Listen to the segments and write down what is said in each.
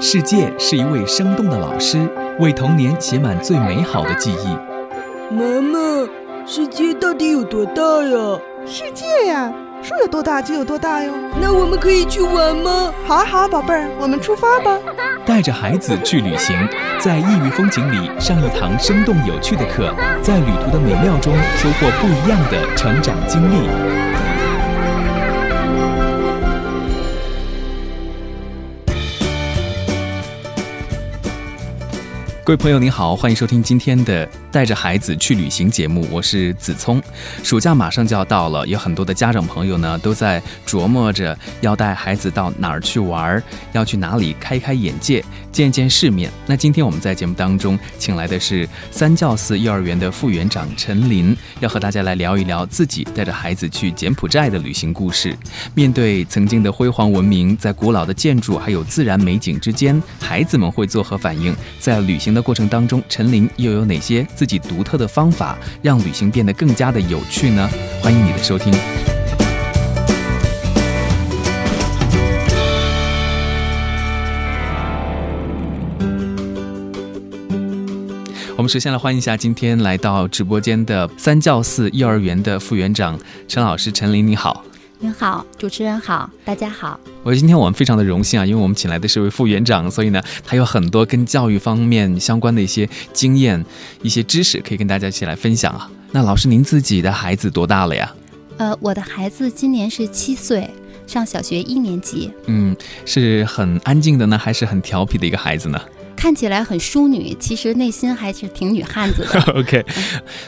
世界是一位生动的老师，为童年写满最美好的记忆。妈妈，世界到底有多大呀？世界呀，说有多大就有多大哟。那我们可以去玩吗？好啊好啊，宝贝儿，我们出发吧。带着孩子去旅行，在异域风景里上一堂生动有趣的课，在旅途的美妙中收获不一样的成长经历。各位朋友您好，欢迎收听今天的带着孩子去旅行节目，我是子聪。暑假马上就要到了，有很多的家长朋友呢都在琢磨着要带孩子到哪儿去玩，要去哪里开开眼界、见见世面。那今天我们在节目当中请来的是三教寺幼儿园的副园长陈林，要和大家来聊一聊自己带着孩子去柬埔寨的旅行故事。面对曾经的辉煌文明，在古老的建筑还有自然美景之间，孩子们会作何反应？在旅行的过程当中，陈琳又有哪些自己独特的方法，让旅行变得更加的有趣呢？欢迎你的收听。首先来欢迎一下今天来到直播间的三教寺幼儿园的副园长陈老师，陈琳，你好。您好，主持人好，大家好。我今天我们非常的荣幸啊，因为我们请来的是位副园长，所以呢，他有很多跟教育方面相关的一些经验、一些知识，可以跟大家一起来分享啊。那老师，您自己的孩子多大了呀？呃，我的孩子今年是七岁，上小学一年级。嗯，是很安静的呢，还是很调皮的一个孩子呢？看起来很淑女，其实内心还是挺女汉子的。OK，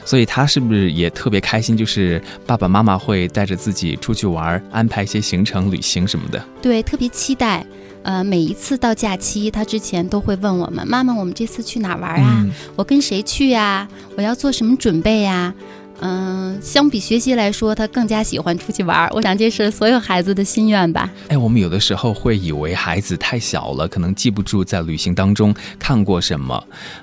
所以她是不是也特别开心？就是爸爸妈妈会带着自己出去玩，安排一些行程、旅行什么的。对，特别期待。呃，每一次到假期，他之前都会问我们：“妈妈，我们这次去哪玩啊？我跟谁去呀？我要做什么准备呀？”嗯，相比学习来说，他更加喜欢出去玩儿。我想这是所有孩子的心愿吧。哎，我们有的时候会以为孩子太小了，可能记不住在旅行当中看过什么，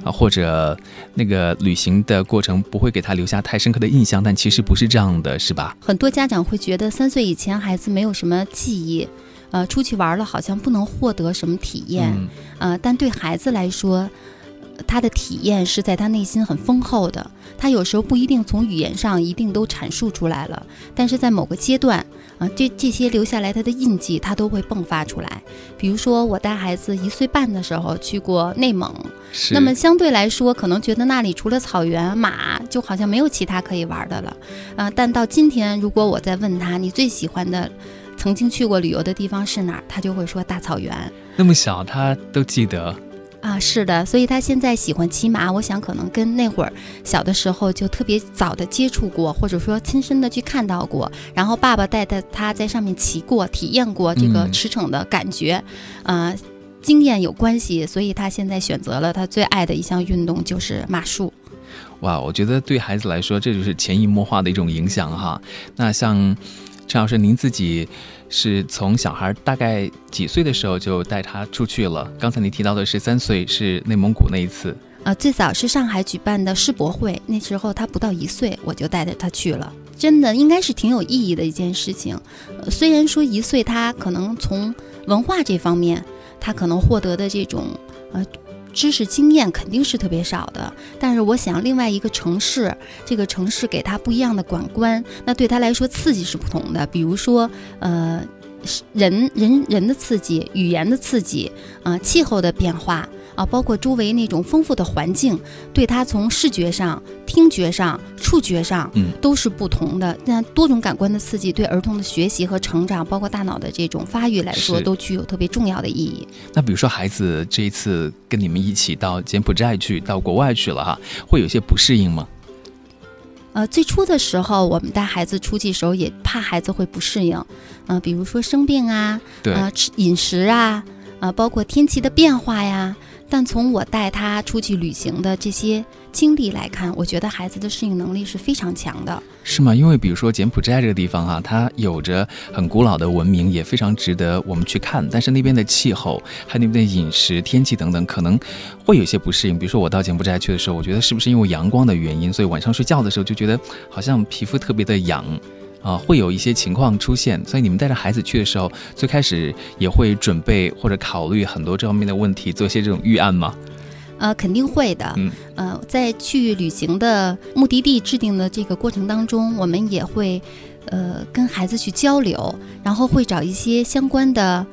啊，或者那个旅行的过程不会给他留下太深刻的印象。但其实不是这样的，是吧？很多家长会觉得三岁以前孩子没有什么记忆，呃，出去玩了好像不能获得什么体验，呃，但对孩子来说。他的体验是在他内心很丰厚的，他有时候不一定从语言上一定都阐述出来了，但是在某个阶段，啊，这这些留下来他的印记，他都会迸发出来。比如说，我带孩子一岁半的时候去过内蒙，那么相对来说，可能觉得那里除了草原、马，就好像没有其他可以玩的了，啊，但到今天，如果我再问他，你最喜欢的曾经去过旅游的地方是哪儿，他就会说大草原。那么小，他都记得。啊，是的，所以他现在喜欢骑马，我想可能跟那会儿小的时候就特别早的接触过，或者说亲身的去看到过，然后爸爸带着他在上面骑过，体验过这个驰骋的感觉，啊，经验有关系，所以他现在选择了他最爱的一项运动就是马术。哇，我觉得对孩子来说，这就是潜移默化的一种影响哈。那像陈老师，您自己。是从小孩大概几岁的时候就带他出去了？刚才你提到的是三岁，是内蒙古那一次。呃，最早是上海举办的世博会，那时候他不到一岁，我就带着他去了。真的应该是挺有意义的一件事情。虽然说一岁他可能从文化这方面，他可能获得的这种呃。知识经验肯定是特别少的，但是我想另外一个城市，这个城市给他不一样的感官，那对他来说刺激是不同的。比如说，呃，人人人的刺激，语言的刺激，啊，气候的变化。啊，包括周围那种丰富的环境，对他从视觉上、听觉上、触觉上，嗯，都是不同的。那多种感官的刺激，对儿童的学习和成长，包括大脑的这种发育来说，都具有特别重要的意义。那比如说，孩子这一次跟你们一起到柬埔寨去，到国外去了哈，会有些不适应吗？呃，最初的时候，我们带孩子出去的时候，也怕孩子会不适应，嗯，比如说生病啊，对，吃饮食啊，啊，包括天气的变化呀。但从我带他出去旅行的这些经历来看，我觉得孩子的适应能力是非常强的。是吗？因为比如说柬埔寨这个地方啊，它有着很古老的文明，也非常值得我们去看。但是那边的气候，还有那边的饮食、天气等等，可能会有些不适应。比如说我到柬埔寨去的时候，我觉得是不是因为阳光的原因，所以晚上睡觉的时候就觉得好像皮肤特别的痒。啊，会有一些情况出现，所以你们带着孩子去的时候，最开始也会准备或者考虑很多这方面的问题，做一些这种预案吗？呃，肯定会的。嗯，呃，在去旅行的目的地制定的这个过程当中，我们也会，呃，跟孩子去交流，然后会找一些相关的。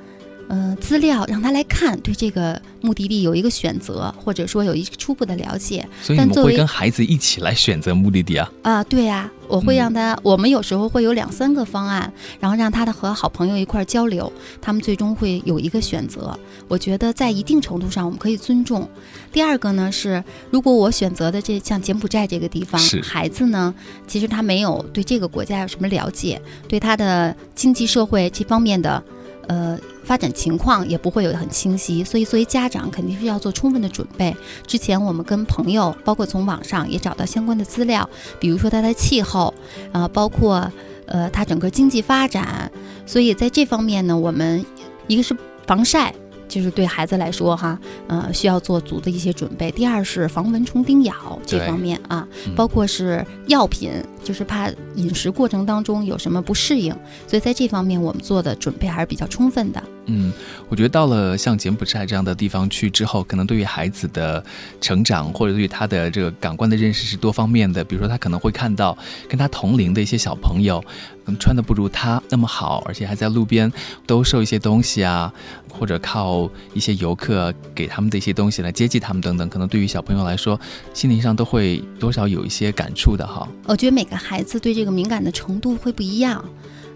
嗯，资料让他来看，对这个目的地有一个选择，或者说有一个初步的了解。所以你们会跟孩子一起来选择目的地啊？啊，对呀，我会让他。我们有时候会有两三个方案，然后让他的和好朋友一块交流，他们最终会有一个选择。我觉得在一定程度上我们可以尊重。第二个呢是，如果我选择的这像柬埔寨这个地方，孩子呢其实他没有对这个国家有什么了解，对他的经济社会这方面的。呃，发展情况也不会有很清晰，所以作为家长肯定是要做充分的准备。之前我们跟朋友，包括从网上也找到相关的资料，比如说它的气候，呃，包括呃它整个经济发展，所以在这方面呢，我们一个是防晒。就是对孩子来说，哈，呃，需要做足的一些准备。第二是防蚊虫叮咬这方面啊，包括是药品，就是怕饮食过程当中有什么不适应，所以在这方面我们做的准备还是比较充分的。嗯，我觉得到了像柬埔寨这样的地方去之后，可能对于孩子的成长或者对于他的这个感官的认识是多方面的。比如说，他可能会看到跟他同龄的一些小朋友，可能穿的不如他那么好，而且还在路边兜售一些东西啊，或者靠一些游客给他们的一些东西来接济他们等等。可能对于小朋友来说，心灵上都会多少有一些感触的哈。我觉得每个孩子对这个敏感的程度会不一样。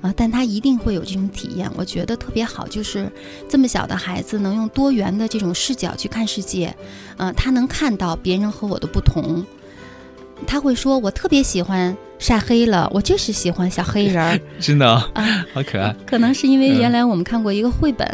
啊，但他一定会有这种体验，我觉得特别好，就是这么小的孩子能用多元的这种视角去看世界，嗯，他能看到别人和我的不同，他会说，我特别喜欢晒黑了，我就是喜欢小黑人儿，真的啊，好可爱。可能是因为原来我们看过一个绘本，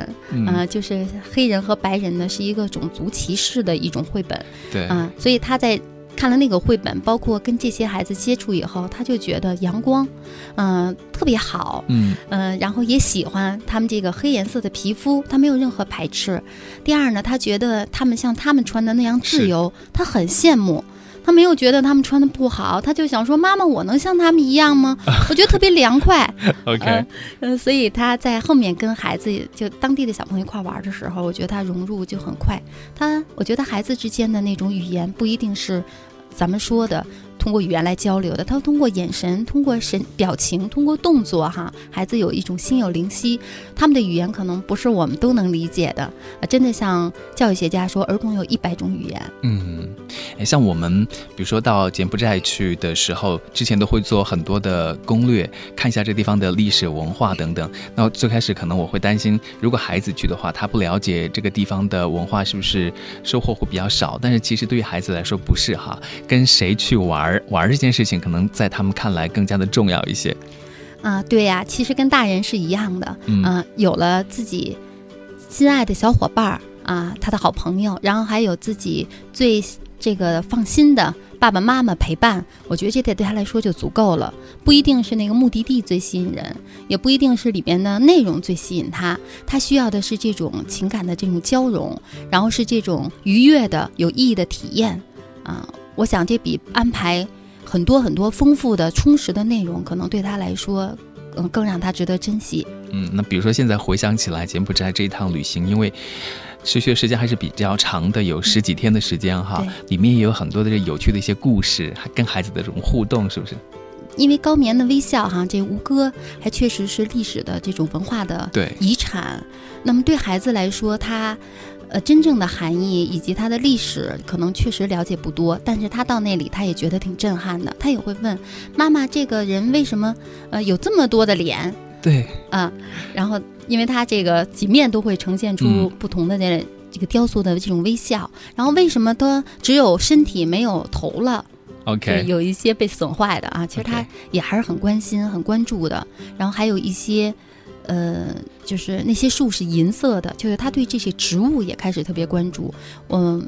啊，就是黑人和白人呢是一个种族歧视的一种绘本，对，啊，所以他在。看了那个绘本，包括跟这些孩子接触以后，他就觉得阳光，嗯，特别好，嗯。嗯，然后也喜欢他们这个黑颜色的皮肤，他没有任何排斥。第二呢，他觉得他们像他们穿的那样自由，他很羡慕，他没有觉得他们穿的不好，他就想说妈妈，我能像他们一样吗？我觉得特别凉快。OK，嗯，所以他在后面跟孩子就当地的小朋友一块玩的时候，我觉得他融入就很快。他我觉得孩子之间的那种语言不一定是。咱们说的。通过语言来交流的，他通过眼神、通过神表情、通过动作，哈，孩子有一种心有灵犀。他们的语言可能不是我们都能理解的，啊，真的像教育学家说，儿童有一百种语言。嗯，哎，像我们比如说到柬埔寨去的时候，之前都会做很多的攻略，看一下这地方的历史文化等等。那最开始可能我会担心，如果孩子去的话，他不了解这个地方的文化，是不是收获会比较少？但是其实对于孩子来说不是哈，跟谁去玩。玩这件事情，可能在他们看来更加的重要一些。啊，对呀，其实跟大人是一样的。嗯，有了自己心爱的小伙伴儿啊，他的好朋友，然后还有自己最这个放心的爸爸妈妈陪伴，我觉得这点对他来说就足够了。不一定是那个目的地最吸引人，也不一定是里边的内容最吸引他，他需要的是这种情感的这种交融，然后是这种愉悦的、有意义的体验啊。我想，这比安排很多很多丰富的、充实的内容，可能对他来说，嗯，更让他值得珍惜。嗯，那比如说现在回想起来，柬埔寨这一趟旅行，因为持续的时间还是比较长的，有十几天的时间哈，里面也有很多的这有趣的一些故事，还跟孩子的这种互动，是不是？因为高棉的微笑哈，这吴哥还确实是历史的这种文化的遗产。那么对孩子来说，他。呃，真正的含义以及它的历史，可能确实了解不多。但是他到那里，他也觉得挺震撼的。他也会问妈妈：“这个人为什么呃有这么多的脸？”对，啊，然后因为他这个几面都会呈现出不同的这这个雕塑的这种微笑。然后为什么他只有身体没有头了？OK，有一些被损坏的啊。其实他也还是很关心、很关注的。然后还有一些。呃，就是那些树是银色的，就是他对这些植物也开始特别关注。嗯，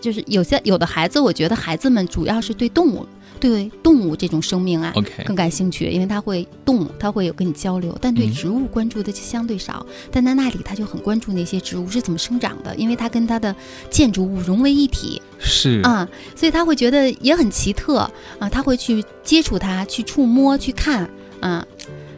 就是有些有的孩子，我觉得孩子们主要是对动物，对动物这种生命啊更感兴趣，因为他会动，他会有跟你交流。但对植物关注的就相对少。但在那里，他就很关注那些植物是怎么生长的，因为它跟它的建筑物融为一体。是啊，所以他会觉得也很奇特啊，他会去接触它，去触摸，去看。啊，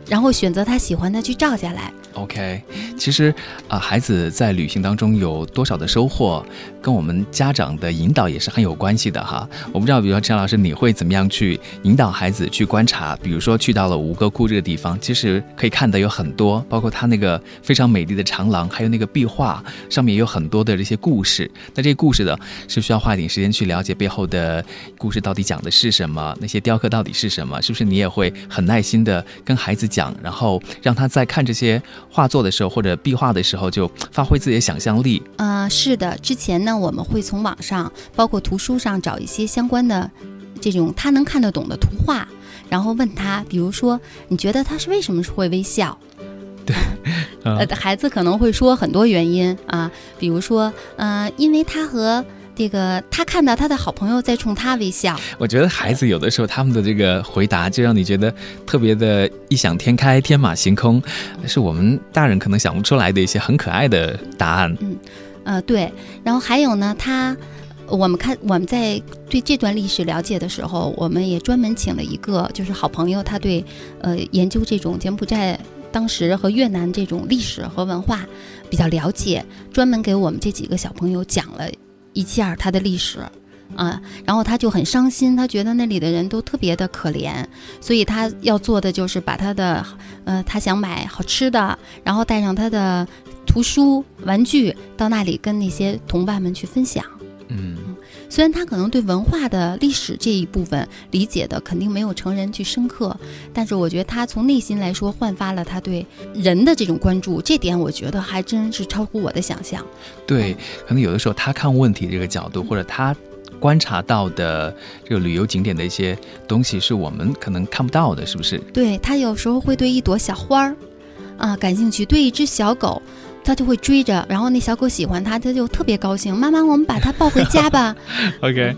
然后选择他喜欢的去照下来。OK，其实啊、孩子在旅行当中有多少的收获，跟我们家长的引导也是很有关系的哈。我不知道，比如说陈老师，你会怎么样去引导孩子去观察？比如说去到了吴哥窟这个地方，其实可以看的有很多，包括它那个非常美丽的长廊，还有那个壁画上面也有很多的这些故事。那这些故事呢，是需要花一点时间去了解背后的故事到底讲的是什么，那些雕刻到底是什么，是不是你也会很耐心的跟孩子讲，然后让他在看这些画作的时候或者壁画的时候，就发挥自己的想象力。呃，是的，之前呢，我们会从网上，包括图书上找一些相关的这种他能看得懂的图画，然后问他，比如说，你觉得他是为什么会微笑？对 呃，孩子可能会说很多原因啊，比如说，呃，因为他和这个他看到他的好朋友在冲他微笑，我觉得孩子有的时候他们的这个回答，就让你觉得特别的异想天开、天马行空，是我们大人可能想不出来的一些很可爱的答案。嗯呃，对，然后还有呢，他，我们看我们在对这段历史了解的时候，我们也专门请了一个就是好朋友，他对呃研究这种柬埔寨当时和越南这种历史和文化比较了解，专门给我们这几个小朋友讲了一下他的历史。啊，然后他就很伤心，他觉得那里的人都特别的可怜，所以他要做的就是把他的，呃，他想买好吃的，然后带上他的图书、玩具到那里跟那些同伴们去分享。嗯，虽然他可能对文化的历史这一部分理解的肯定没有成人去深刻，但是我觉得他从内心来说焕发了他对人的这种关注，这点我觉得还真是超乎我的想象。对，可能有的时候他看问题这个角度，或者他观察到的这个旅游景点的一些东西，是我们可能看不到的，是不是？对他有时候会对一朵小花儿啊感兴趣，对一只小狗。他就会追着，然后那小狗喜欢他，他就特别高兴。妈妈，我们把它抱回家吧。OK，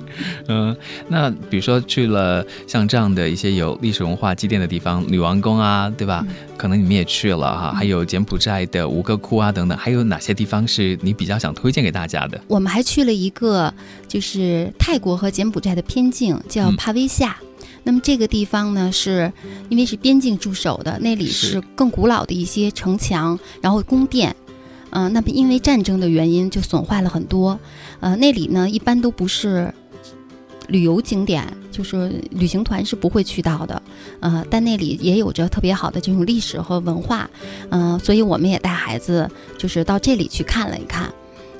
嗯，那比如说去了像这样的一些有历史文化积淀的地方，女王宫啊，对吧？可能你们也去了哈，还有柬埔寨的吴哥窟啊等等，还有哪些地方是你比较想推荐给大家的？我们还去了一个就是泰国和柬埔寨的边境，叫嗯帕威夏。那么这个地方呢，是因为是边境驻守的，那里是是更古老的一些城墙，然后宫殿。嗯、那么因为战争的原因，就损坏了很多。呃，那里呢，一般都不是旅游景点，就是旅行团是不会去到的。呃，但那里也有着特别好的这种历史和文化。嗯、所以我们也带孩子就是到这里去看了一看。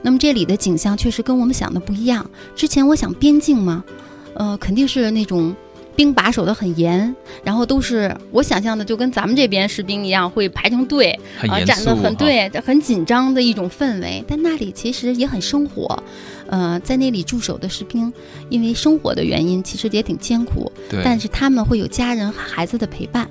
那么这里的景象确实跟我们想的不一样。之前我想边境嘛，呃，肯定是那种兵把守的很严，然后都是我想象的就跟咱们这边士兵一样，会排成队啊、站得很，对，很紧张的一种氛围。但那里其实也很生活，呃，在那里驻守的士兵，因为生活的原因，其实也挺艰苦，对，但是他们会有家人和孩子的陪伴。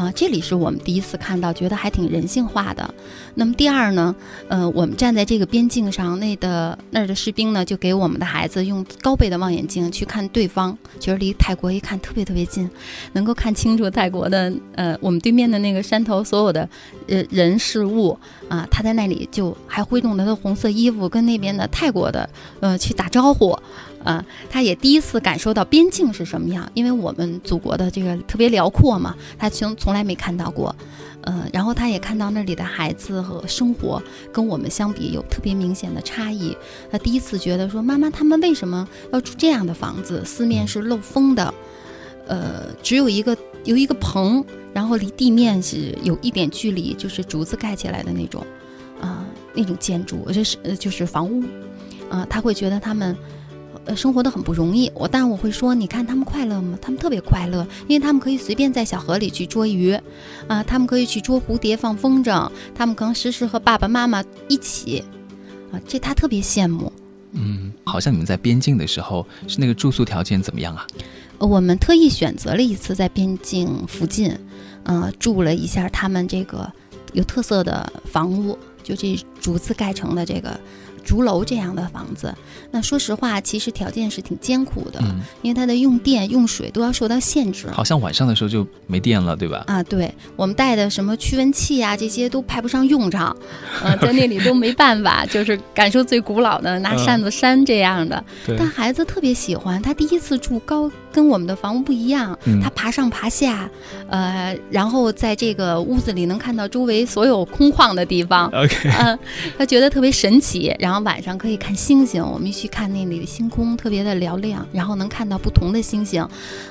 啊、这里是我们第一次看到，觉得还挺人性化的。那么第二呢，呃，我们站在这个边境上，那的那儿的士兵呢，就给我们的孩子用高倍的望远镜去看对方，觉得离泰国一看特别特别近，能够看清楚泰国的呃我们对面的那个山头所有的呃人事物啊、他在那里就还挥动他的红色衣服，跟那边的泰国的呃去打招呼。啊，他也第一次感受到边境是什么样，因为我们祖国的这个特别辽阔嘛，他从从来没看到过，呃，然后他也看到那里的孩子和生活跟我们相比有特别明显的差异，他第一次觉得说，妈妈他们为什么要住这样的房子，四面是漏风的，呃，只有一个有一个棚，然后离地面是有一点距离，就是竹子盖起来的那种，啊、那种建筑，这是就是房屋，啊、他会觉得他们。呃，生活的很不容易。我，但我会说，你看他们快乐吗？他们特别快乐，因为他们可以随便在小河里去捉鱼，啊、他们可以去捉蝴蝶、放风筝，他们可能时时和爸爸妈妈一起，啊，这他特别羡慕。嗯，好像你们在边境的时候，是那个住宿条件怎么样啊？呃我们特意选择了一次在边境附近，呃，住了一下他们这个有特色的房屋，就这竹子盖成的这个竹楼这样的房子。那说实话，其实条件是挺艰苦的，嗯，因为它的用电用水都要受到限制。好像晚上的时候就没电了，对吧？啊，对我们带的什么驱蚊器啊，这些都派不上用场，呃，在那里都没办法，就是感受最古老的拿扇子扇这样的。对但孩子特别喜欢，他第一次住高，跟我们的房屋不一样，嗯他爬上爬下，呃，然后在这个屋子里能看到周围所有空旷的地方，OK，嗯，他觉得特别神奇。然后晚上可以看星星，我们一去看那里的星空，特别的嘹亮，然后能看到不同的星星，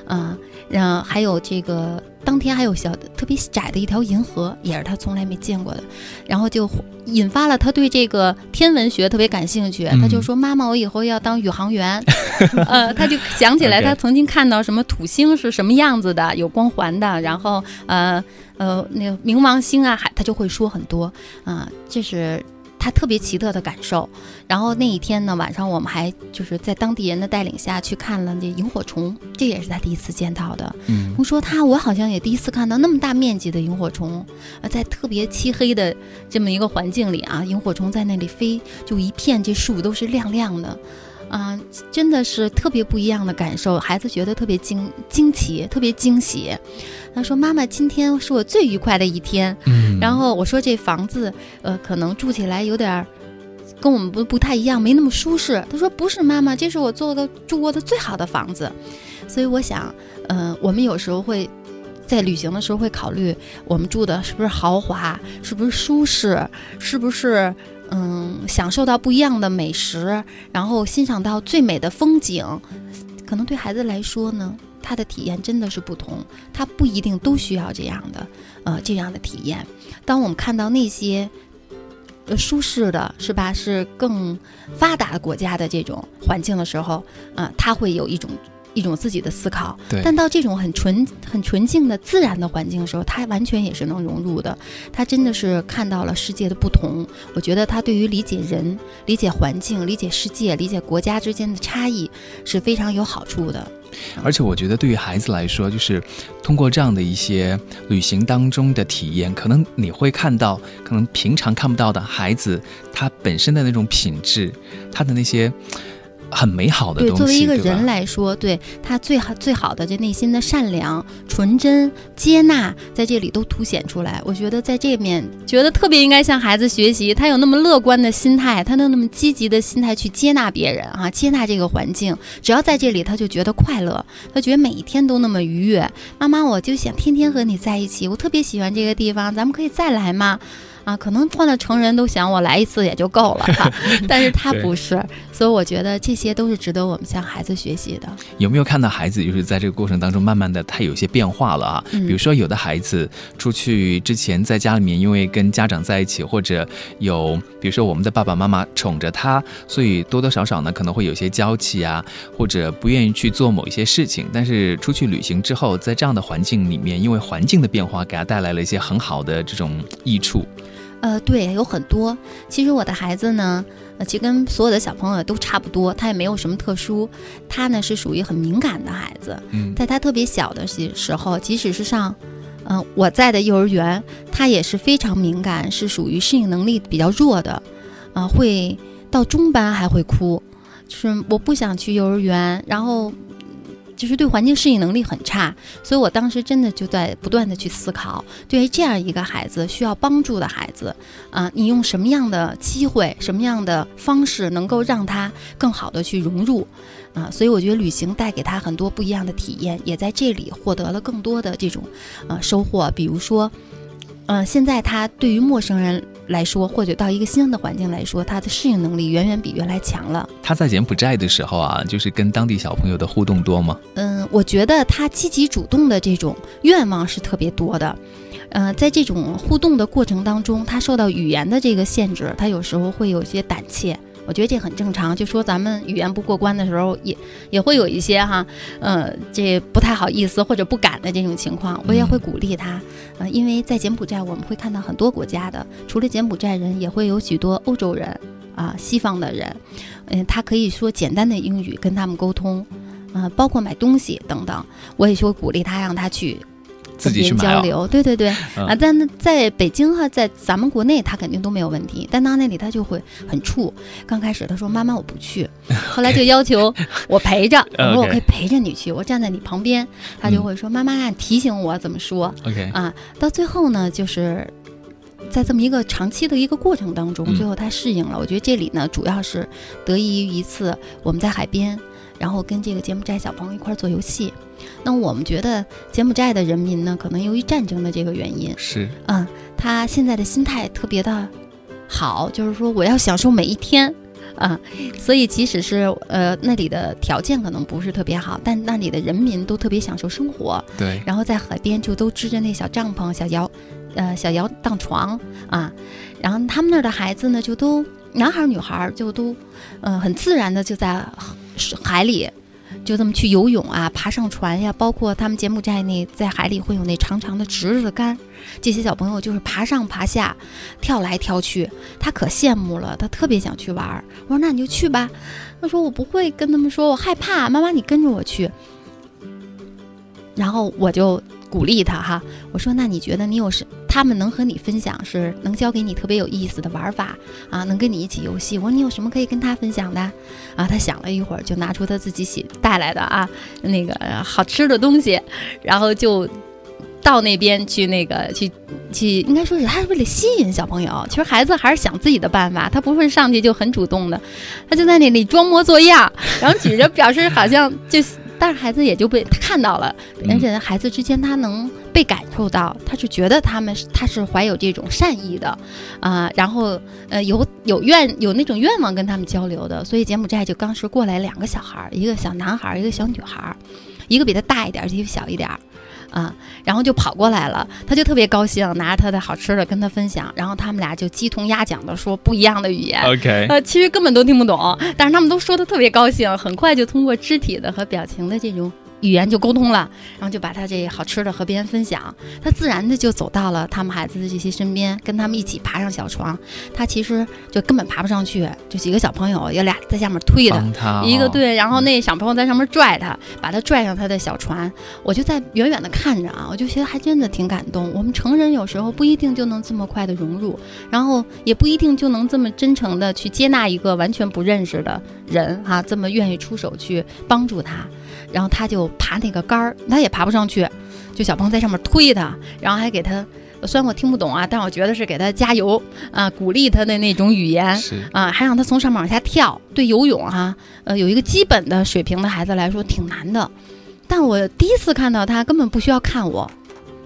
嗯、然后还有这个当天还有小的特别窄的一条银河，也是他从来没见过的，然后就引发了他对这个天文学特别感兴趣。嗯他就说：“妈妈，我以后要当宇航员。”呃，他就想起来 他曾经看到什么土星是什么样子的，有光环的，然后呃呃那个冥王星啊，还他就会说很多啊、这是。他特别奇特的感受，然后那一天呢，晚上我们还就是在当地人的带领下去看了那萤火虫，这也是他第一次见到的。嗯。我说他，我好像也第一次看到那么大面积的萤火虫，啊，在特别漆黑的这么一个环境里啊，萤火虫在那里飞，就一片这树都是亮亮的，啊、真的是特别不一样的感受，孩子觉得特别惊惊奇，特别惊喜。他说：“妈妈，今天是我最愉快的一天。”嗯，然后我说这房子，呃，可能住起来有点儿跟我们不不太一样，没那么舒适。他说不是，妈妈，这是我做的住过的最好的房子。所以我想，嗯、我们有时候会在旅行的时候会考虑，我们住的是不是豪华，是不是舒适，是不是。嗯，享受到不一样的美食，然后欣赏到最美的风景，可能对孩子来说呢，他的体验真的是不同，他不一定都需要这样的，呃，这样的体验。当我们看到那些呃舒适的，是吧，是更发达的国家的这种环境的时候，啊、他会有一种一种自己的思考。对但到这种很纯很纯净的自然的环境的时候，他完全也是能融入的。他真的是看到了世界的不同。我觉得他对于理解人、理解环境、理解世界、理解国家之间的差异是非常有好处的。而且我觉得对于孩子来说，就是通过这样的一些旅行当中的体验，可能你会看到可能平常看不到的孩子他本身的那种品质，他的那些很美好的对，东西。作为一个人来说，对他最好最好的这内心的善良、纯真、接纳，在这里都凸显出来。我觉得在这面，觉得特别应该向孩子学习，他有那么乐观的心态，他有那么积极的心态去接纳别人啊，接纳这个环境。只要在这里，他就觉得快乐，他觉得每一天都那么愉悦。妈妈，我就想天天和你在一起，我特别喜欢这个地方，咱们可以再来吗？啊，可能换了成人都想我来一次也就够了哈，但是他不是，所以我觉得这些都是值得我们向孩子学习的。有没有看到孩子就是在这个过程当中，慢慢的他有些变化了啊？嗯比如说有的孩子出去之前在家里面，因为跟家长在一起，或者有比如说我们的爸爸妈妈宠着他，所以多多少少呢可能会有些娇气啊，或者不愿意去做某一些事情。但是出去旅行之后，在这样的环境里面，因为环境的变化，给他带来了一些很好的这种益处。呃，对，有很多。其实我的孩子呢，呃，其实跟所有的小朋友都差不多，他也没有什么特殊。他呢是属于很敏感的孩子，嗯，在他特别小的时时候，即使是上，嗯、我在的幼儿园，他也是非常敏感，是属于适应能力比较弱的，啊、会到中班还会哭，就是我不想去幼儿园，然后。就是对环境适应能力很差，所以我当时真的就在不断的去思考，对于这样一个孩子需要帮助的孩子，啊、你用什么样的机会、什么样的方式能够让他更好的去融入，啊，所以我觉得旅行带给他很多不一样的体验，也在这里获得了更多的这种呃收获。比如说，呃，现在他对于陌生人来说，或者到一个新的环境来说，他的适应能力远远比原来强了。他在柬埔寨的时候啊，就是跟当地小朋友的互动多吗？嗯，我觉得他积极主动的这种愿望是特别多的。呃，在这种互动的过程当中，他受到语言的这个限制，他有时候会有些胆怯。我觉得这很正常，就说咱们语言不过关的时候，也也会有一些哈，呃，这不太好意思或者不敢的这种情况，我也会鼓励他，呃，因为在柬埔寨我们会看到很多国家的，除了柬埔寨人，也会有许多欧洲人啊、西方的人，嗯、他可以说简单的英语跟他们沟通，啊、包括买东西等等，我也就会鼓励他，让他去自己去交流，对对对、嗯啊，但在北京哈在咱们国内，他肯定都没有问题，但到那里他就会很怵。刚开始他说妈妈我不去，后来就要求我陪着，我说我可以陪着你去，我站在你旁边，他就嗯会说妈妈啊提醒我怎么说 OK，啊。到最后呢，就是在这么一个长期的一个过程当中，嗯最后他适应了。我觉得这里呢，主要是得益于一次我们在海边，然后跟这个柬埔寨小朋友一块儿做游戏。那我们觉得柬埔寨的人民呢，可能由于战争的这个原因，是嗯，他现在的心态特别的好，就是说我要享受每一天。啊，所以即使是呃那里的条件可能不是特别好，但那里的人民都特别享受生活，对，然后在海边就都支着那小帐篷、小摇，呃小摇荡床啊，然后他们那儿的孩子呢，就都男孩儿女孩儿就都，呃很自然的就在海里。就这么去游泳啊，爬上船呀，包括他们柬埔寨那在海里会有那长长的直着的杆，这些小朋友就是爬上爬下，跳来跳去，他可羡慕了，他特别想去玩儿。我说那你就去吧，他说我不会跟他们说，我害怕，妈妈你跟着我去。然后我就鼓励他哈，我说那你觉得你有什他们能和你分享是能教给你特别有意思的玩法啊，能跟你一起游戏。我说你有什么可以跟他分享的啊？他想了一会儿，就拿出他自己写带来的啊那个好吃的东西，然后就到那边去那个去去，应该说是他是为了吸引小朋友。其实孩子还是想自己的办法，他不会上去就很主动的，他就在那里装模作样，然后举着表示好像就。但是孩子也就被看到了，嗯而且孩子之间他能被感受到，他是觉得他们是他是怀有这种善意的，啊、然后呃有有愿有那种愿望跟他们交流的，所以柬埔寨就当时过来两个小孩儿，一个小男孩儿，一个小女孩儿，一个比他大一点儿，一个小一点儿。啊，然后就跑过来了，他就特别高兴，拿着他的好吃的跟他分享，然后他们俩就鸡同鸭讲的说不一样的语言，OK，呃，其实根本都听不懂，但是他们都说的特别高兴，很快就通过肢体的和表情的这种语言就沟通了，然后就把他这好吃的和别人分享，他自然的就走到了他们孩子的这些身边，跟他们一起爬上小床，他其实就根本爬不上去，就几个小朋友有俩在下面推他，帮他哦一个对，然后那小朋友在上面拽他，把他拽上他的小船，我就在远远的看着啊，我就觉得还真的挺感动。我们成人有时候不一定就能这么快的融入，然后也不一定就能这么真诚的去接纳一个完全不认识的人哈、这么愿意出手去帮助他，然后他就爬那个杆儿，他也爬不上去，就小朋友在上面推他，然后还给他。虽然我听不懂啊，但我觉得是给他加油啊，鼓励他的那种语言。啊，还让他从上面往下跳。对游泳哈、呃，有一个基本的水平的孩子来说挺难的。但我第一次看到他，根本不需要看我。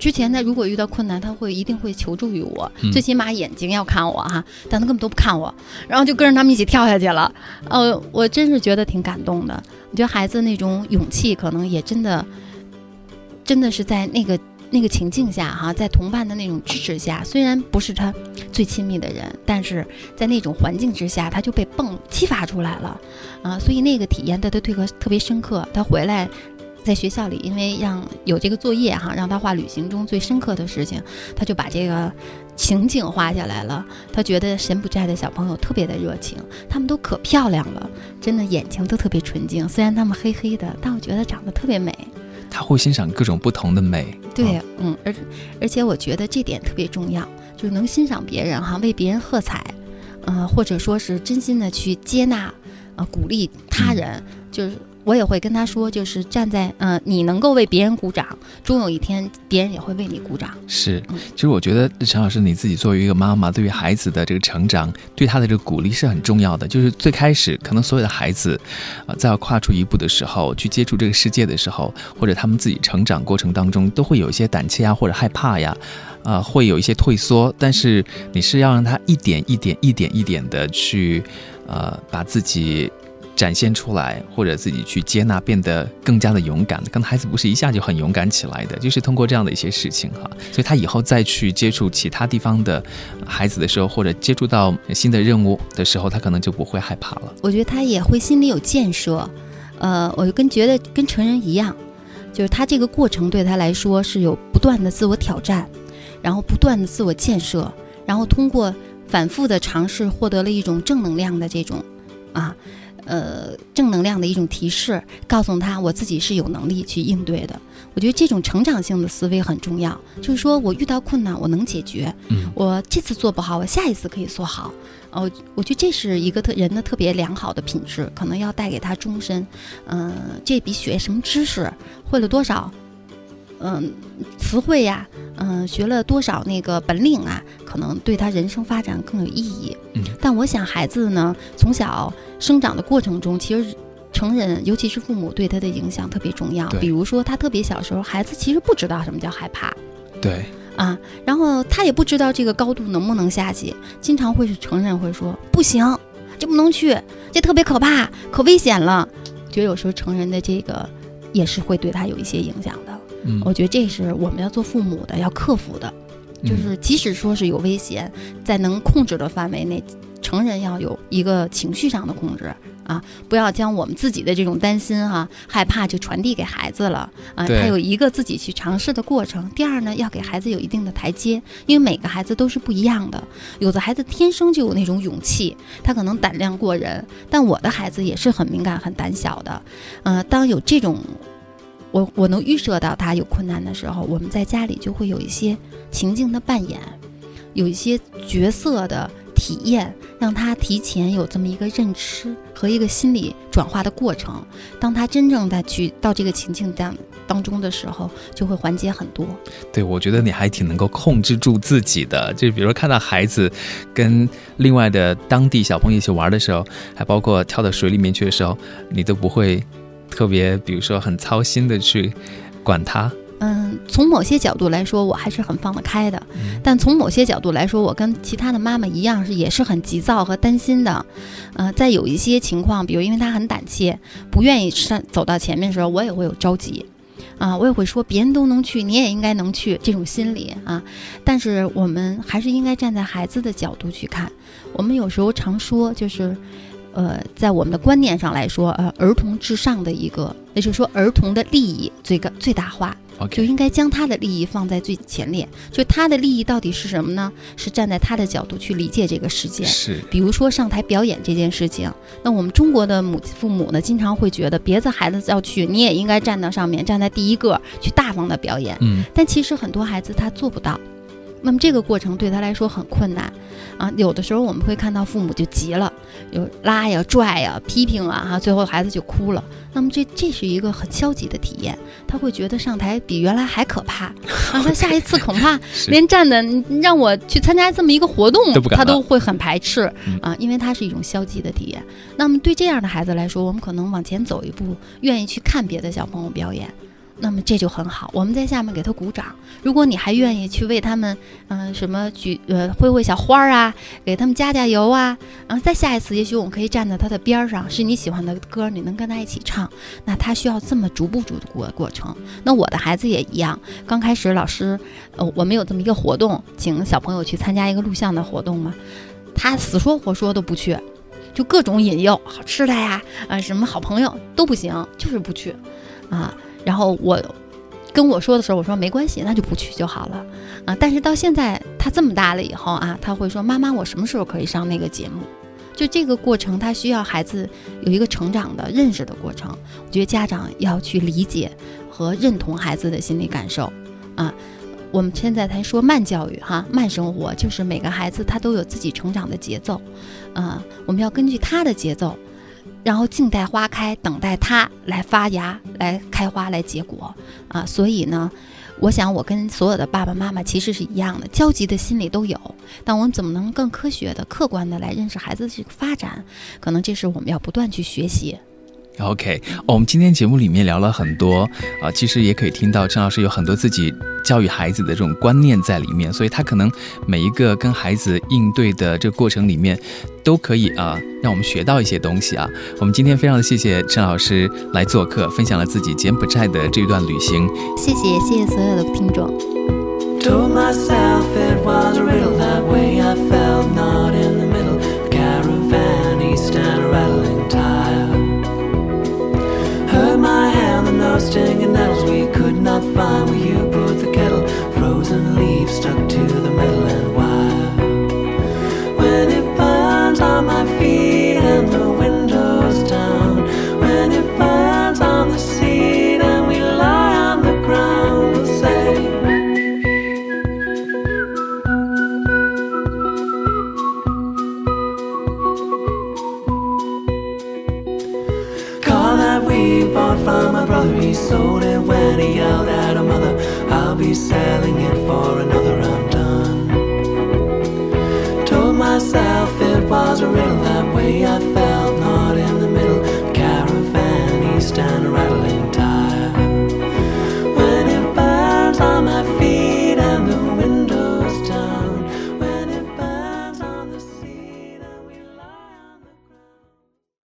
之前他如果遇到困难，他会一定会求助于我，嗯最起码眼睛要看我哈、但他根本都不看我，然后就跟着他们一起跳下去了。呃，我真是觉得挺感动的。我觉得孩子那种勇气，可能也真的，真的是在那个那个情境下哈、在同伴的那种支持下，虽然不是他最亲密的人，但是在那种环境之下，他就被迸激发出来了，啊，所以那个体验对他特别特别深刻。他回来在学校里，因为让有这个作业哈，让他画旅行中最深刻的事情，他就把这个情景画下来了。他觉得柬埔寨的小朋友特别的热情，他们都可漂亮了，真的眼睛都特别纯净。虽然他们黑黑的，但我觉得长得特别美。他会欣赏各种不同的美。对哦，嗯，而而且我觉得这点特别重要，就是能欣赏别人哈，为别人喝彩，呃，或者说是真心的去接纳，呃，鼓励他人，就是我也会跟他说，就是站在呃，你能够为别人鼓掌，终有一天别人也会为你鼓掌。是嗯，其实我觉得陈老师你自己作为一个妈妈，对于孩子的这个成长，对他的这个鼓励是很重要的。就是最开始，可能所有的孩子，啊、在要跨出一步的时候，去接触这个世界的时候，或者他们自己成长过程当中，都会有一些胆怯呀，或者害怕呀，啊、会有一些退缩。但是你是要让他一点一点、一点一点的去，呃，把自己。展现出来，或者自己去接纳，变得更加的勇敢。可能孩子不是一下就很勇敢起来的，就是通过这样的一些事情哈，所以他以后再去接触其他地方的孩子的时候，或者接触到新的任务的时候，他可能就不会害怕了。我觉得他也会心里有建设，呃，我就跟觉得跟成人一样，就是他这个过程对他来说是有不断的自我挑战，然后不断的自我建设，然后通过反复的尝试获得了一种正能量的这种啊。呃正能量的一种提示，告诉他我自己是有能力去应对的。我觉得这种成长性的思维很重要，就是说我遇到困难我能解决，嗯我这次做不好，我下一次可以做好。哦，我觉得这是一个特人的特别良好的品质，可能要带给他终身。嗯、这比学什么知识，会了多少，嗯、词汇呀，嗯、学了多少那个本领啊，可能对他人生发展更有意义。嗯但我想孩子呢，从小生长的过程中，其实。成人，尤其是父母对他的影响特别重要。对比如说，他特别小时候，孩子其实不知道什么叫害怕，对，啊，然后他也不知道这个高度能不能下去，经常会是成人会说不行，这不能去，这特别可怕，可危险了。觉得有时候成人的这个也是会对他有一些影响的。嗯，我觉得这是我们要做父母的要克服的，就嗯是即使说是有危险，在能控制的范围内，成人要有一个情绪上的控制。啊，不要将我们自己的这种担心哈、害怕就传递给孩子了啊，他有一个自己去尝试的过程。第二呢，要给孩子有一定的台阶，因为每个孩子都是不一样的，有的孩子天生就有那种勇气，他可能胆量过人，但我的孩子也是很敏感、很胆小的。呃，当有这种，我我能预设到他有困难的时候，我们在家里就会有一些情境的扮演，有一些角色的体验，让他提前有这么一个认知和一个心理转化的过程。当他真正的去到这个情境当当中的时候，就会缓解很多。对，我觉得你还挺能够控制住自己的。就比如说看到孩子跟另外的当地小朋友一起玩的时候，还包括跳到水里面去的时候，你都不会特别，比如说很操心的去管他。嗯，从某些角度来说，我还是很放得开的。嗯但从某些角度来说，我跟其他的妈妈一样，是也是很急躁和担心的。呃，在有一些情况，比如因为她很胆怯，不愿意上走到前面的时候，我也会有着急。啊，我也会说别人都能去，你也应该能去，这种心理啊。但是我们还是应该站在孩子的角度去看。我们有时候常说，就是，呃，在我们的观念上来说，呃，儿童至上的一个，也就是说，儿童的利益最高最大化。就应该将他的利益放在最前列。就他的利益到底是什么呢？是站在他的角度去理解这个世界。是比如说上台表演这件事情，那我们中国的母父母呢，经常会觉得别的孩子要去，你也应该站到上面，站在第一个去大方的表演。嗯但其实很多孩子他做不到，那么这个过程对他来说很困难啊。有的时候我们会看到父母就急了，有拉呀、拽呀、批评啊，哈，最后孩子就哭了。那么这这是一个很消极的体验，他会觉得上台比原来还可怕啊，他下一次恐怕连站的让我去参加这么一个活动他都会很排斥嗯啊，因为他是一种消极的体验。那么对这样的孩子来说，我们可能往前走一步，愿意去看别的小朋友表演。那么这就很好，我们在下面给他鼓掌。如果你还愿意去为他们，嗯、什么举呃挥挥小花儿啊，给他们加加油啊，然后再下一次，也许我们可以站在他的边上，是你喜欢的歌，你能跟他一起唱。那他需要这么逐步逐步过过程。那我的孩子也一样，刚开始老师，呃，我们有这么一个活动，请小朋友去参加一个录像的活动嘛，他死说活说都不去，就各种引诱，好吃的呀，啊、什么好朋友都不行，就是不去，啊，然后我跟我说的时候，我说没关系，那就不去就好了，啊，但是到现在他这么大了以后啊，他会说妈妈，我什么时候可以上那个节目？就这个过程，他需要孩子有一个成长的认识的过程。我觉得家长要去理解和认同孩子的心理感受，啊，我们现在才说慢教育哈，慢生活，就是每个孩子他都有自己成长的节奏，啊，我们要根据他的节奏，然后静待花开，等待它来发芽、来开花、来结果啊。所以呢，我想我跟所有的爸爸妈妈其实是一样的，焦急的心理都有。但我们怎么能更科学的、客观的来认识孩子的这个发展？可能这是我们要不断去学习。OK，、哦我们今天节目里面聊了很多啊、其实也可以听到郑老师有很多自己教育孩子的这种观念在里面，所以他可能每一个跟孩子应对的这个过程里面，都可以啊、让我们学到一些东西啊。我们今天非常的谢谢郑老师来做客，分享了自己柬埔寨的这一段旅行。谢谢，谢谢所有的听众。